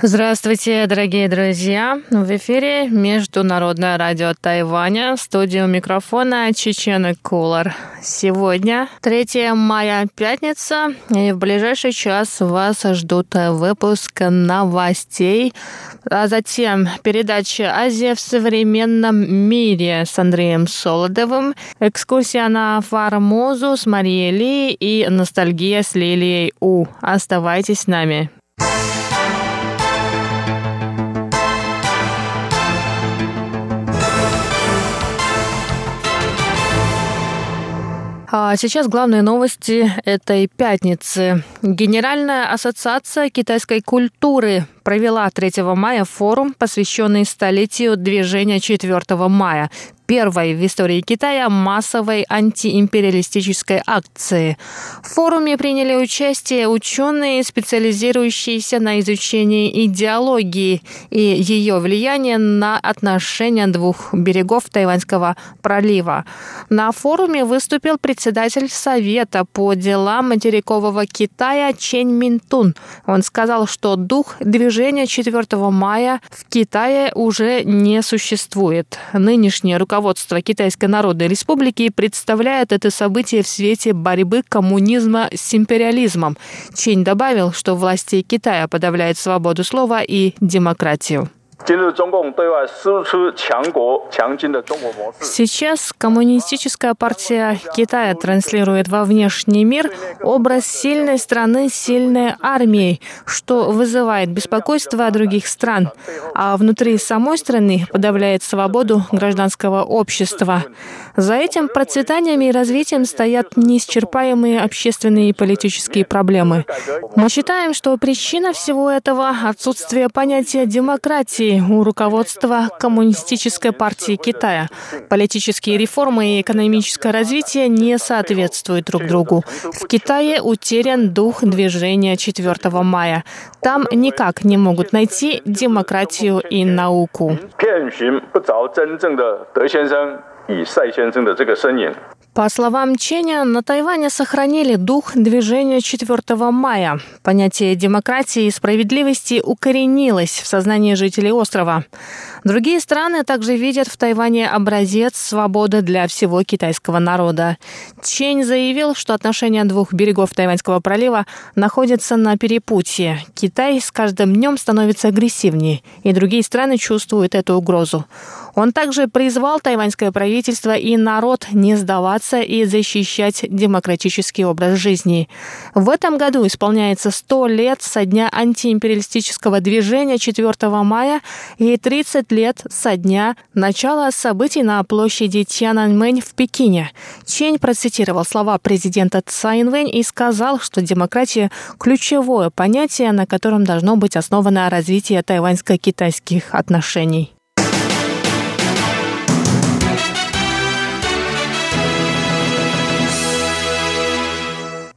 Здравствуйте, дорогие друзья! В эфире Международное радио Тайваня, студию микрофона Чечены Кулар. Сегодня 3 мая, пятница, и в ближайший час вас ждут выпуск новостей, а затем передача «Азия в современном мире» с Андреем Солодовым, экскурсия на Формозу с Марией Ли и ностальгия с Лилией У. Оставайтесь с нами. А сейчас главные новости этой пятницы. Генеральная ассоциация китайской культуры провела 3 мая форум, посвященный столетию движения 4 мая первой в истории Китая массовой антиимпериалистической акции. В форуме приняли участие ученые, специализирующиеся на изучении идеологии и ее влияния на отношения двух берегов Тайваньского пролива. На форуме выступил председатель Совета по делам материкового Китая Чен Минтун. Он сказал, что дух движения 4 мая в Китае уже не существует. Нынешнее руководство руководство Китайской Народной Республики представляет это событие в свете борьбы коммунизма с империализмом. Чень добавил, что власти Китая подавляют свободу слова и демократию. Сейчас Коммунистическая партия Китая транслирует во внешний мир образ сильной страны сильной армией, что вызывает беспокойство других стран, а внутри самой страны подавляет свободу гражданского общества. За этим процветанием и развитием стоят неисчерпаемые общественные и политические проблемы. Мы считаем, что причина всего этого — отсутствие понятия демократии, у руководства Коммунистической партии Китая. Политические реформы и экономическое развитие не соответствуют друг другу. В Китае утерян дух движения 4 мая. Там никак не могут найти демократию и науку. По словам Ченя, на Тайване сохранили дух движения 4 мая. Понятие демократии и справедливости укоренилось в сознании жителей острова. Другие страны также видят в Тайване образец свободы для всего китайского народа. Чень заявил, что отношения двух берегов Тайваньского пролива находятся на перепутье. Китай с каждым днем становится агрессивнее, и другие страны чувствуют эту угрозу. Он также призвал тайваньское правительство и народ не сдаваться и защищать демократический образ жизни. В этом году исполняется 100 лет со дня антиимпериалистического движения 4 мая и 30 лет со дня начала событий на площади Тяньаньмэнь в Пекине. Чень процитировал слова президента Цай Инвэнь и сказал, что демократия – ключевое понятие, на котором должно быть основано развитие тайваньско-китайских отношений.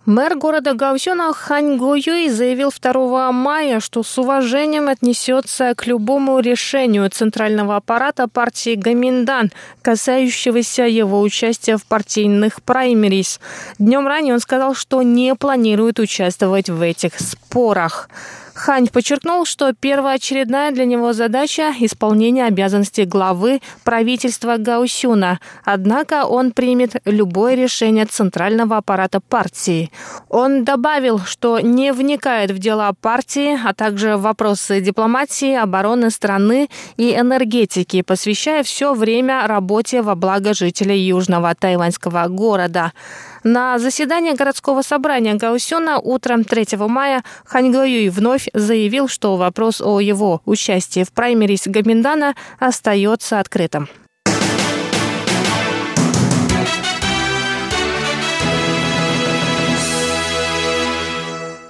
Мэр города Гаусюна Хань Го Юй заявил 2 мая, что с уважением отнесется к любому решению центрального аппарата партии Гаминдан, касающегося его участия в партийных праймерис. Днем ранее он сказал, что не планирует участвовать в этих спорах. Хань подчеркнул, что первоочередная для него задача – исполнение обязанностей главы правительства Гаусюна. Однако он примет любое решение центрального аппарата партии. Он добавил, что не вникает в дела партии, а также в вопросы дипломатии, обороны страны и энергетики, посвящая все время работе во благо жителей южного тайваньского города. На заседании городского собрания Гаусюна утром 3 мая Хань Гаюй вновь заявил, что вопрос о его участии в праймерис Гаминдана остается открытым.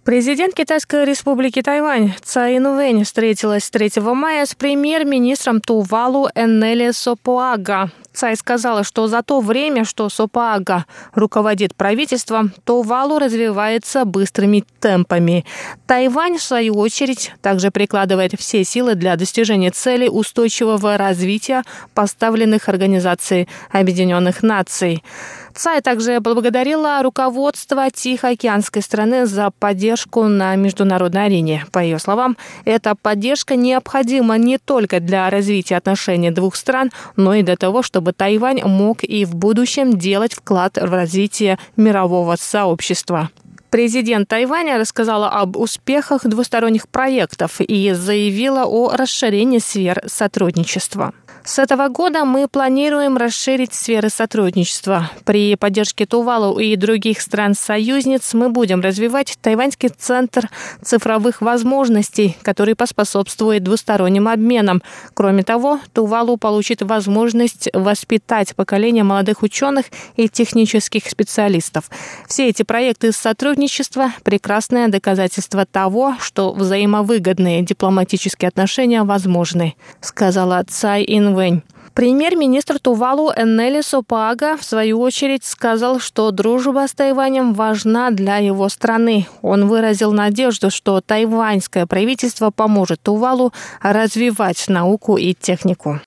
Президент Китайской республики Тайвань Цай Инвэнь встретилась 3 мая с премьер-министром Тувалу Эннели Сопуага. Цай сказала, что за то время, что Сопаага руководит правительством, Тувалу развивается быстрыми темпами. Тайвань, в свою очередь, также прикладывает все силы для достижения целей устойчивого развития, поставленных Организацией Объединенных Наций. Цай также поблагодарила руководство Тихоокеанской страны за поддержку на международной арене. По ее словам, эта поддержка необходима не только для развития отношений двух стран, но и для того, чтобы Тайвань мог и в будущем делать вклад в развитие мирового сообщества. Президент Тайваня рассказала об успехах двусторонних проектов и заявила о расширении сфер сотрудничества. С этого года мы планируем расширить сферы сотрудничества. При поддержке Тувалу и других стран-союзниц мы будем развивать Тайваньский центр цифровых возможностей, который поспособствует двусторонним обменам. Кроме того, Тувалу получит возможность воспитать поколение молодых ученых и технических специалистов. Все эти проекты сотрудничества – прекрасное доказательство того, что взаимовыгодные дипломатические отношения возможны, сказала Цай Ин Вэнь. Премьер-министр Тувалу Эннели Сопага, в свою очередь, сказал, что дружба с Тайванем важна для его страны. Он выразил надежду, что тайваньское правительство поможет Тувалу развивать науку и технику.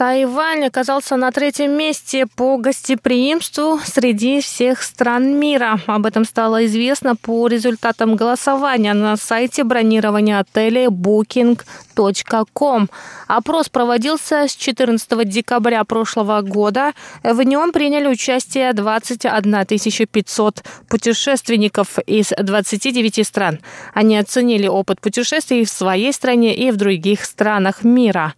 Тайвань оказался на третьем месте по гостеприимству среди всех стран мира. Об этом стало известно по результатам голосования на сайте бронирования отелей booking.com. Опрос проводился с 14 декабря прошлого года. В нем приняли участие 21 500 путешественников из 29 стран. Они оценили опыт путешествий в своей стране и в других странах мира.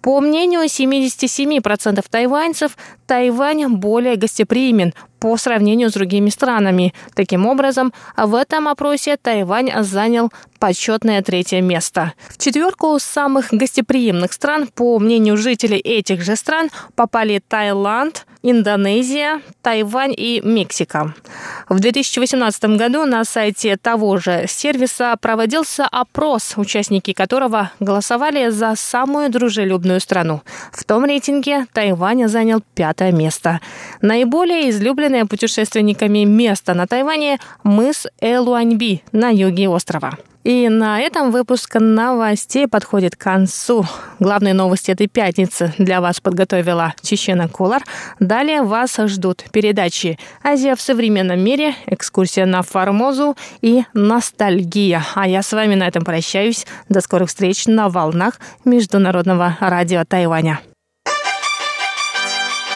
По мнению 70 57% тайваньцев Тайвань более гостеприимен по сравнению с другими странами. Таким образом, в этом опросе Тайвань занял почетное третье место. В четверку самых гостеприимных стран, по мнению жителей этих же стран, попали Таиланд, Индонезия, Тайвань и Мексика. В 2018 году на сайте того же сервиса проводился опрос, участники которого голосовали за самую дружелюбную страну. В том рейтинге Тайвань занял пятое место. Наиболее излюбленное путешественниками место на Тайване – мыс Элуаньби на юге острова. И на этом выпуск новостей подходит к концу. Главные новости этой пятницы для вас подготовила Чечена Кулар. Далее вас ждут передачи «Азия в современном мире», «Экскурсия на Формозу» и «Ностальгия». А я с вами на этом прощаюсь. До скорых встреч на волнах Международного радио Тайваня.